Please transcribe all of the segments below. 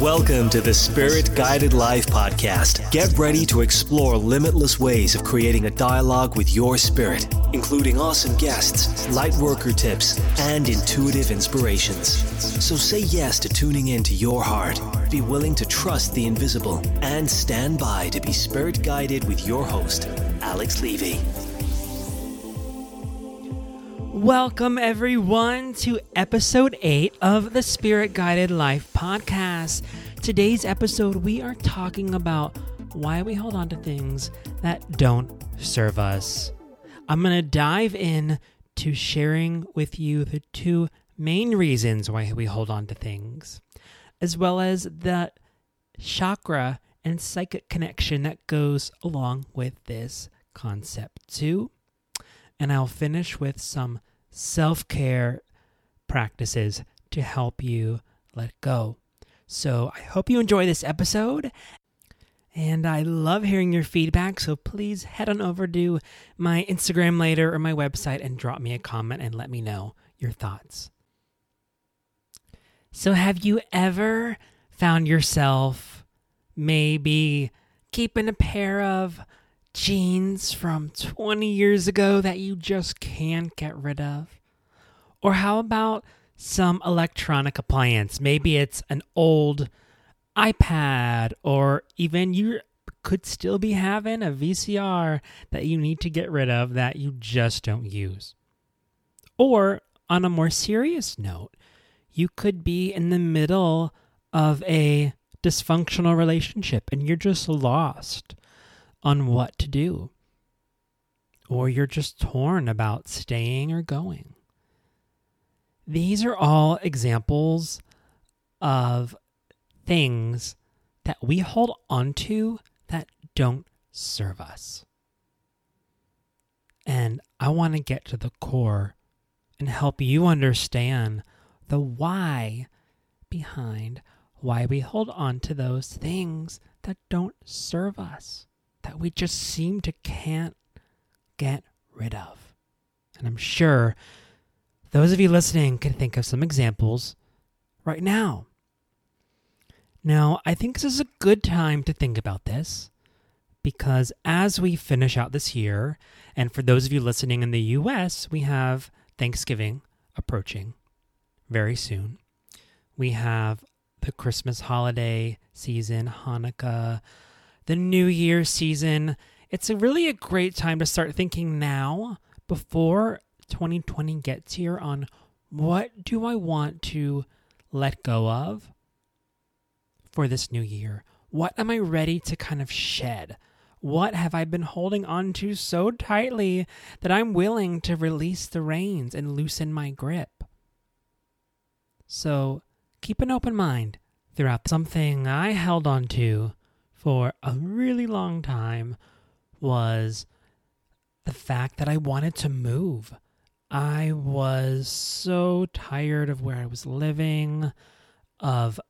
Welcome to the Spirit Guided Life podcast. Get ready to explore limitless ways of creating a dialogue with your spirit, including awesome guests, light worker tips, and intuitive inspirations. So say yes to tuning in to your heart. Be willing to trust the invisible and stand by to be spirit guided with your host, Alex Levy. Welcome, everyone, to episode 8 of the Spirit Guided Life podcast. Today's episode, we are talking about why we hold on to things that don't serve us. I'm going to dive in to sharing with you the two main reasons why we hold on to things, as well as the chakra and psychic connection that goes along with this concept, too. And I'll finish with some self care practices to help you let go. So I hope you enjoy this episode. And I love hearing your feedback. So please head on over to my Instagram later or my website and drop me a comment and let me know your thoughts. So, have you ever found yourself maybe keeping a pair of jeans from 20 years ago that you just can't get rid of? Or how about some electronic appliance? Maybe it's an old iPad, or even you could still be having a VCR that you need to get rid of that you just don't use. Or on a more serious note, you could be in the middle of a dysfunctional relationship and you're just lost on what to do. Or you're just torn about staying or going. These are all examples of things that we hold onto that don't serve us. And I want to get to the core and help you understand the why behind why we hold on to those things that don't serve us that we just seem to can't get rid of. And I'm sure those of you listening can think of some examples right now. Now, I think this is a good time to think about this because as we finish out this year, and for those of you listening in the US, we have Thanksgiving approaching very soon. We have the Christmas holiday season, Hanukkah, the New Year season. It's a really a great time to start thinking now before 2020 gets here on what do I want to let go of for this new year? What am I ready to kind of shed? What have I been holding on to so tightly that I'm willing to release the reins and loosen my grip? So keep an open mind throughout something I held on to for a really long time was the fact that I wanted to move. I was so tired of where I was living, of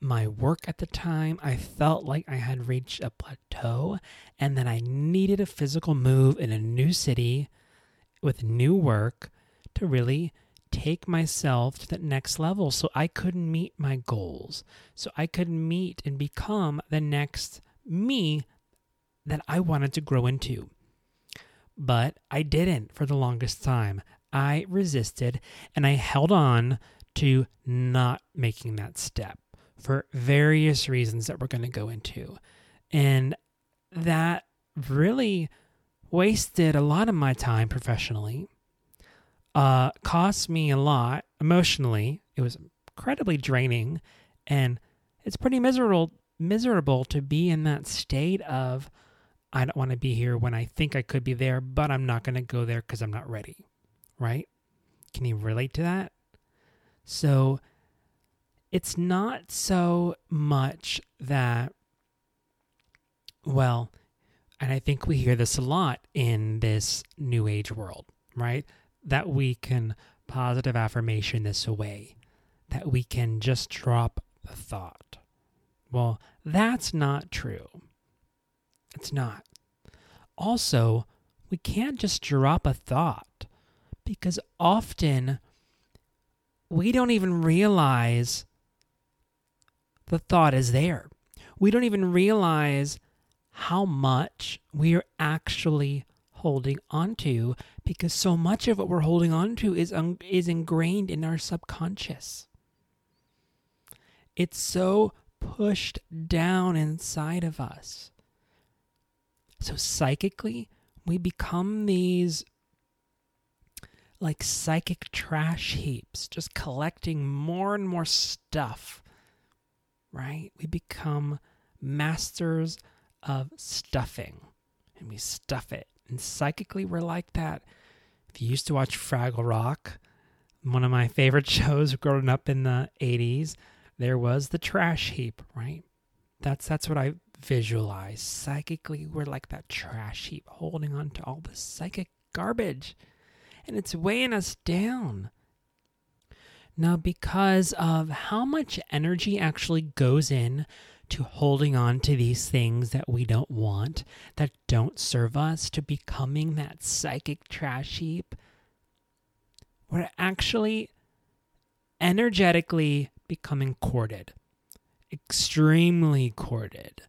my work at the time. I felt like I had reached a plateau and that I needed a physical move in a new city with new work to really take myself to that next level so I could meet my goals, so I could meet and become the next me that I wanted to grow into. But I didn't for the longest time. I resisted and I held on to not making that step for various reasons that we're going to go into. And that really wasted a lot of my time professionally uh, cost me a lot emotionally. It was incredibly draining, and it's pretty miserable miserable to be in that state of I don't want to be here when I think I could be there, but I'm not going to go there because I'm not ready. Right? Can you relate to that? So it's not so much that, well, and I think we hear this a lot in this new age world, right? That we can positive affirmation this away, that we can just drop the thought. Well, that's not true. It's not. Also, we can't just drop a thought because often we don't even realize the thought is there. We don't even realize how much we are actually holding onto because so much of what we're holding onto is un- is ingrained in our subconscious. It's so pushed down inside of us. So psychically, we become these like psychic trash heaps, just collecting more and more stuff, right? We become masters of stuffing and we stuff it. And psychically, we're like that. If you used to watch Fraggle Rock, one of my favorite shows growing up in the 80s, there was the trash heap, right? That's that's what I visualize. Psychically, we're like that trash heap holding on to all this psychic garbage and it's weighing us down. Now, because of how much energy actually goes in to holding on to these things that we don't want, that don't serve us, to becoming that psychic trash heap, we're actually energetically becoming corded, extremely corded.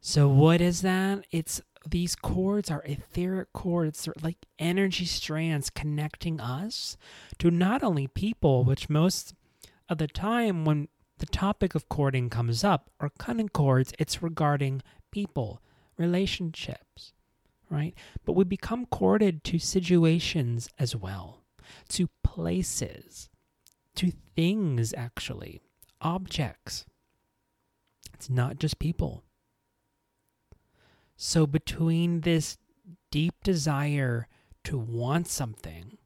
So, what is that? It's these cords are etheric cords, they're like energy strands connecting us to not only people, which most of the time when the topic of cording comes up or cutting cords, it's regarding people, relationships, right? But we become corded to situations as well, to places, to things, actually, objects. It's not just people. So, between this deep desire to want something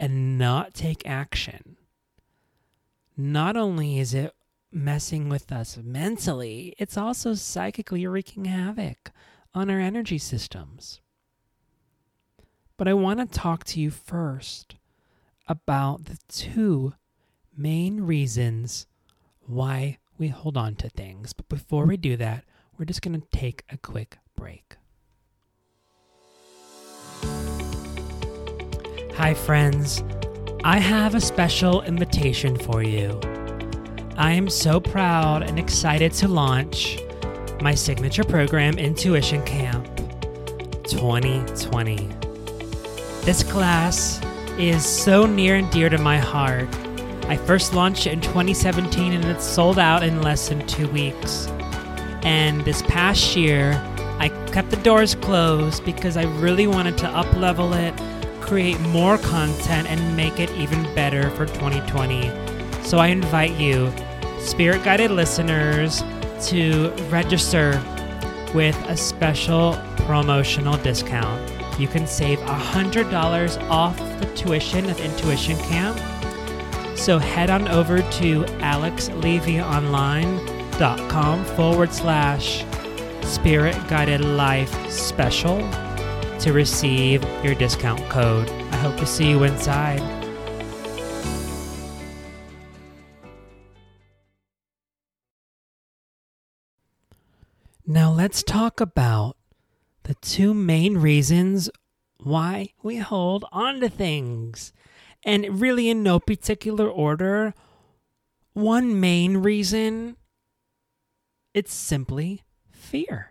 and not take action, not only is it messing with us mentally, it's also psychically wreaking havoc on our energy systems. But I want to talk to you first about the two main reasons why we hold on to things. But before we do that, we're just going to take a quick break. Hi, friends. I have a special invitation for you. I am so proud and excited to launch my signature program, Intuition Camp 2020. This class is so near and dear to my heart. I first launched it in 2017 and it's sold out in less than two weeks. And this past year, I kept the doors closed because I really wanted to up level it, create more content, and make it even better for 2020. So I invite you, spirit guided listeners, to register with a special promotional discount. You can save $100 off the tuition of Intuition Camp. So head on over to Alex Levy Online dot com forward slash spirit guided life special to receive your discount code. I hope to see you inside. Now let's talk about the two main reasons why we hold on to things. And really, in no particular order, one main reason it's simply fear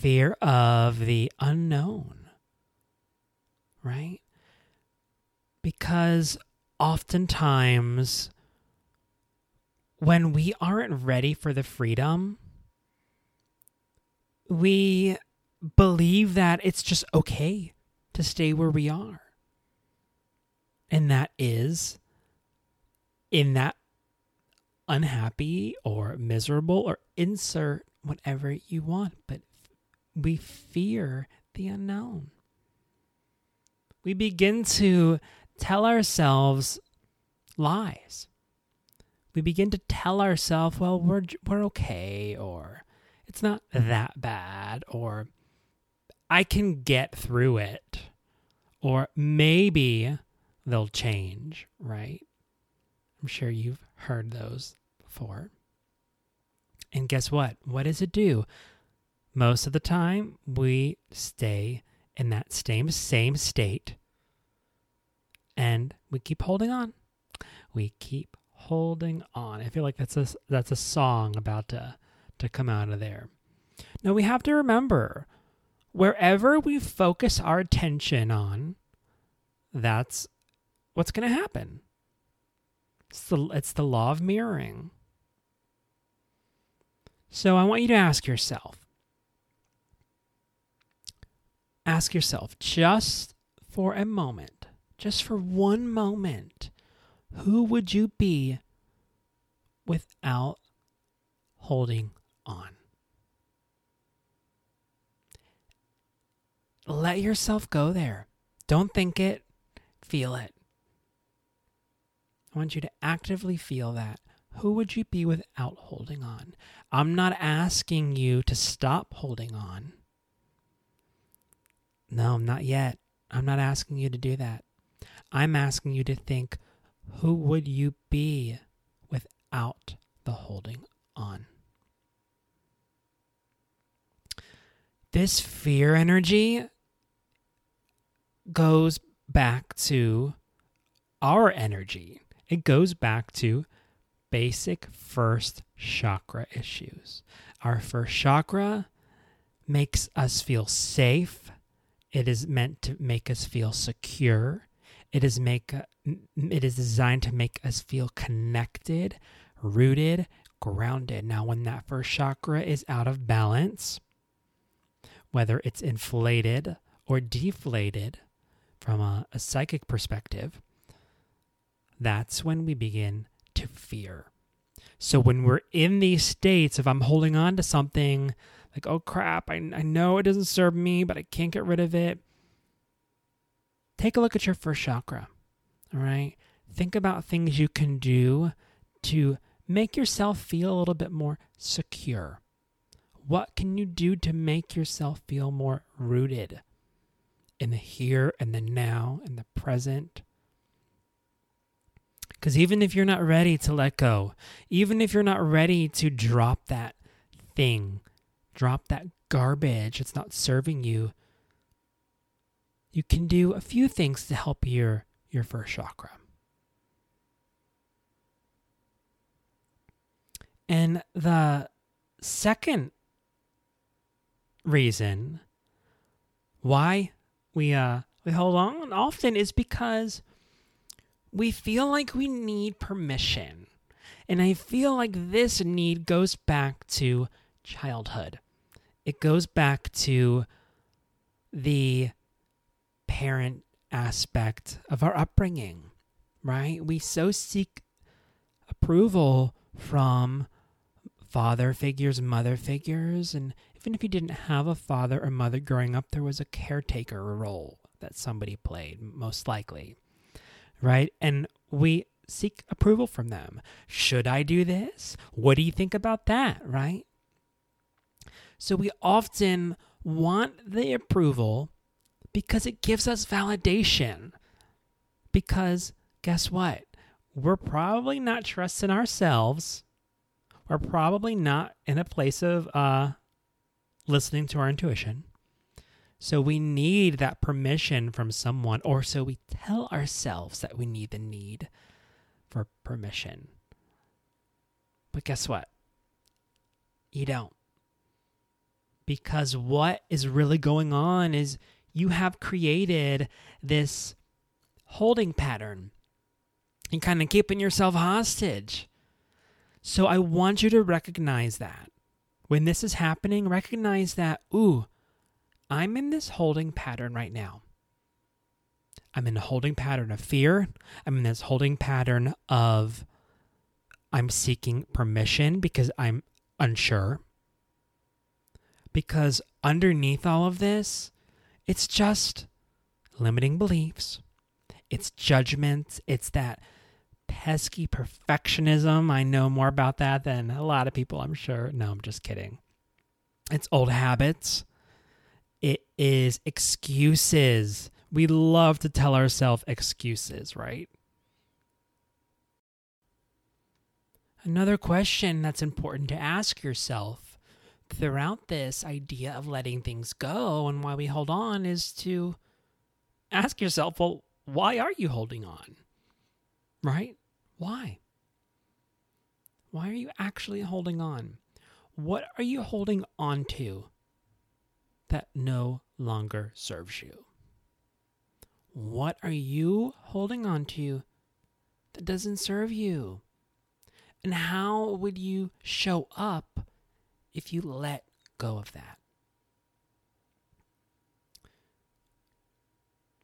fear of the unknown, right? Because oftentimes, when we aren't ready for the freedom, we believe that it's just okay to stay where we are. And that is in that unhappy or miserable or insert whatever you want, but we fear the unknown. We begin to tell ourselves lies. We begin to tell ourselves, well, we're, we're okay, or it's not mm-hmm. that bad, or I can get through it, or maybe they'll change, right? I'm sure you've heard those before. And guess what? What does it do? Most of the time, we stay in that same same state and we keep holding on. We keep holding on. I feel like that's a that's a song about to to come out of there. Now we have to remember wherever we focus our attention on, that's what's going to happen. It's the, it's the law of mirroring. So I want you to ask yourself ask yourself just for a moment, just for one moment, who would you be without holding on? Let yourself go there. Don't think it, feel it. I want you to actively feel that. Who would you be without holding on? I'm not asking you to stop holding on. No, not yet. I'm not asking you to do that. I'm asking you to think who would you be without the holding on? This fear energy goes back to our energy. It goes back to basic first chakra issues. Our first chakra makes us feel safe. It is meant to make us feel secure. It is make it is designed to make us feel connected, rooted, grounded. Now when that first chakra is out of balance, whether it's inflated or deflated from a, a psychic perspective, that's when we begin to fear. So when we're in these states of I'm holding on to something, like, oh crap, I, I know it doesn't serve me, but I can't get rid of it. Take a look at your first chakra. All right. Think about things you can do to make yourself feel a little bit more secure. What can you do to make yourself feel more rooted in the here and the now and the present? Because even if you're not ready to let go, even if you're not ready to drop that thing, drop that garbage that's not serving you, you can do a few things to help your, your first chakra. And the second reason why we uh we hold on often is because we feel like we need permission. And I feel like this need goes back to childhood. It goes back to the parent aspect of our upbringing, right? We so seek approval from father figures, mother figures, and even if you didn't have a father or mother growing up, there was a caretaker role that somebody played, most likely right? And we seek approval from them. Should I do this? What do you think about that, right? So we often want the approval because it gives us validation. Because guess what? We're probably not trusting ourselves. We're probably not in a place of uh, listening to our intuition. So we need that permission from someone, or so we tell ourselves that we need the need for permission. But guess what? You don't. Because what is really going on is you have created this holding pattern and kind of keeping yourself hostage. So I want you to recognize that. When this is happening, recognize that, ooh, I'm in this holding pattern right now. I'm in a holding pattern of fear. I'm in this holding pattern of I'm seeking permission because I'm unsure. Because underneath all of this, it's just limiting beliefs, it's judgments, it's that pesky perfectionism. I know more about that than a lot of people, I'm sure. No, I'm just kidding. It's old habits. It is excuses. We love to tell ourselves excuses, right? Another question that's important to ask yourself throughout this idea of letting things go and why we hold on is to ask yourself, well, why are you holding on? Right? Why? Why are you actually holding on? What are you holding on to that no longer serves you? What are you holding on to that doesn't serve you? And how would you show up if you let go of that?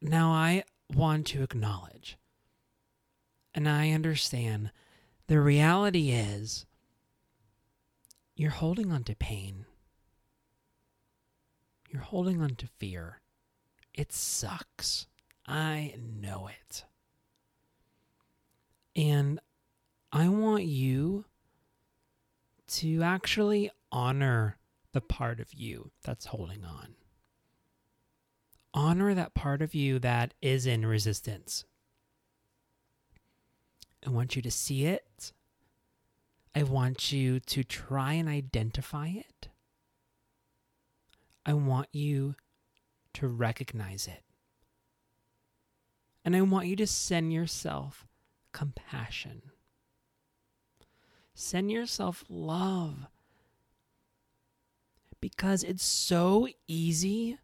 Now, I want to acknowledge and I understand the reality is you're holding on to pain, you're holding on to fear. It sucks. I know it. And I want you to actually honor the part of you that's holding on. Honor that part of you that is in resistance. I want you to see it. I want you to try and identify it. I want you to recognize it. And I want you to send yourself compassion. Send yourself love. Because it's so easy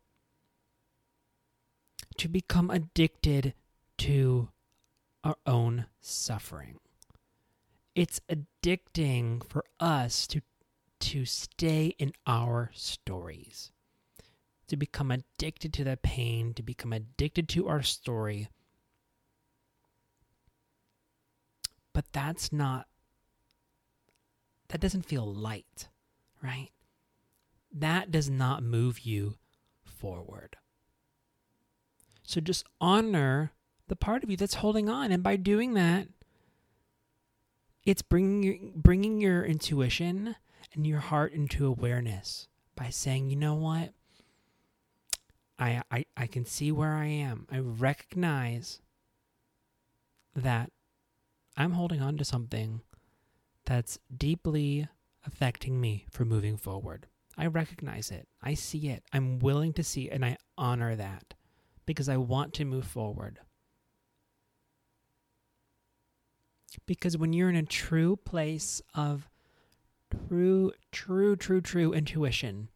to become addicted to our own suffering. It's addicting for us to, to stay in our stories, to become addicted to that pain, to become addicted to our story But that's not, that doesn't feel light, right? That does not move you forward. So just honor the part of you that's holding on. And by doing that, it's bringing bringing your intuition and your heart into awareness by saying, you know what? I, I, I can see where I am. I recognize that I'm holding on to something that's deeply affecting me for moving forward. I recognize it. I see it. I'm willing to see it, and I honor that because I want to move forward. Because when you're in a true place of true, true, true, true intuition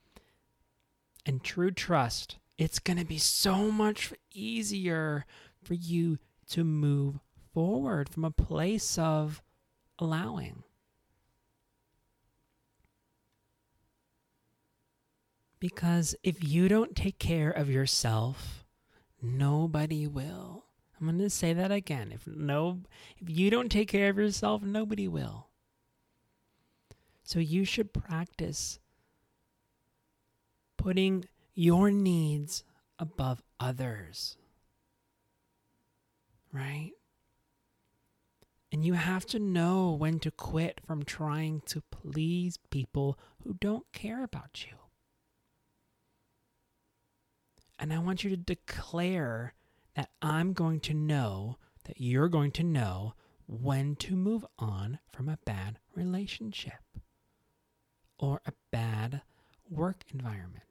and true trust, it's going to be so much easier for you to move forward from a place of allowing. Because if you don't take care of yourself, nobody will. I'm going to say that again. If no if you don't take care of yourself, nobody will. So you should practice putting your needs above others. Right? And you have to know when to quit from trying to please people who don't care about you. And I want you to declare that I'm going to know, that you're going to know when to move on from a bad relationship or a bad work environment.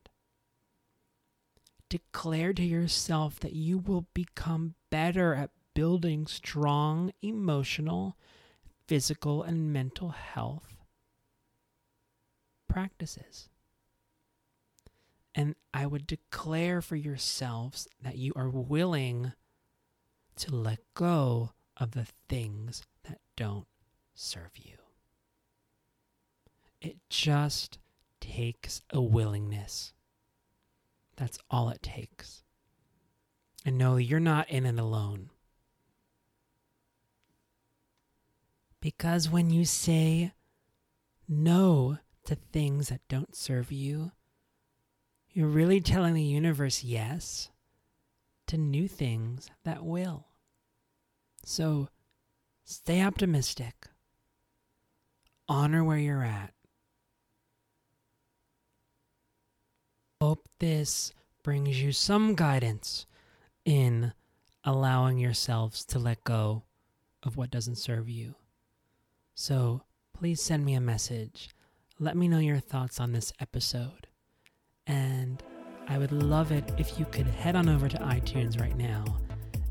Declare to yourself that you will become better at building strong emotional, physical, and mental health practices. And I would declare for yourselves that you are willing to let go of the things that don't serve you. It just takes a willingness. That's all it takes. And no, you're not in it alone. Because when you say no to things that don't serve you, you're really telling the universe yes to new things that will. So stay optimistic, honor where you're at. Hope this brings you some guidance in allowing yourselves to let go of what doesn't serve you. So please send me a message. Let me know your thoughts on this episode. And I would love it if you could head on over to iTunes right now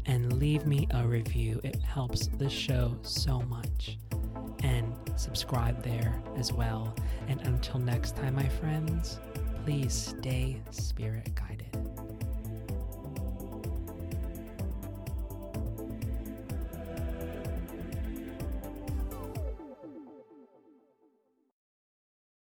and leave me a review. It helps the show so much. And subscribe there as well. And until next time, my friends, please stay spirit guided.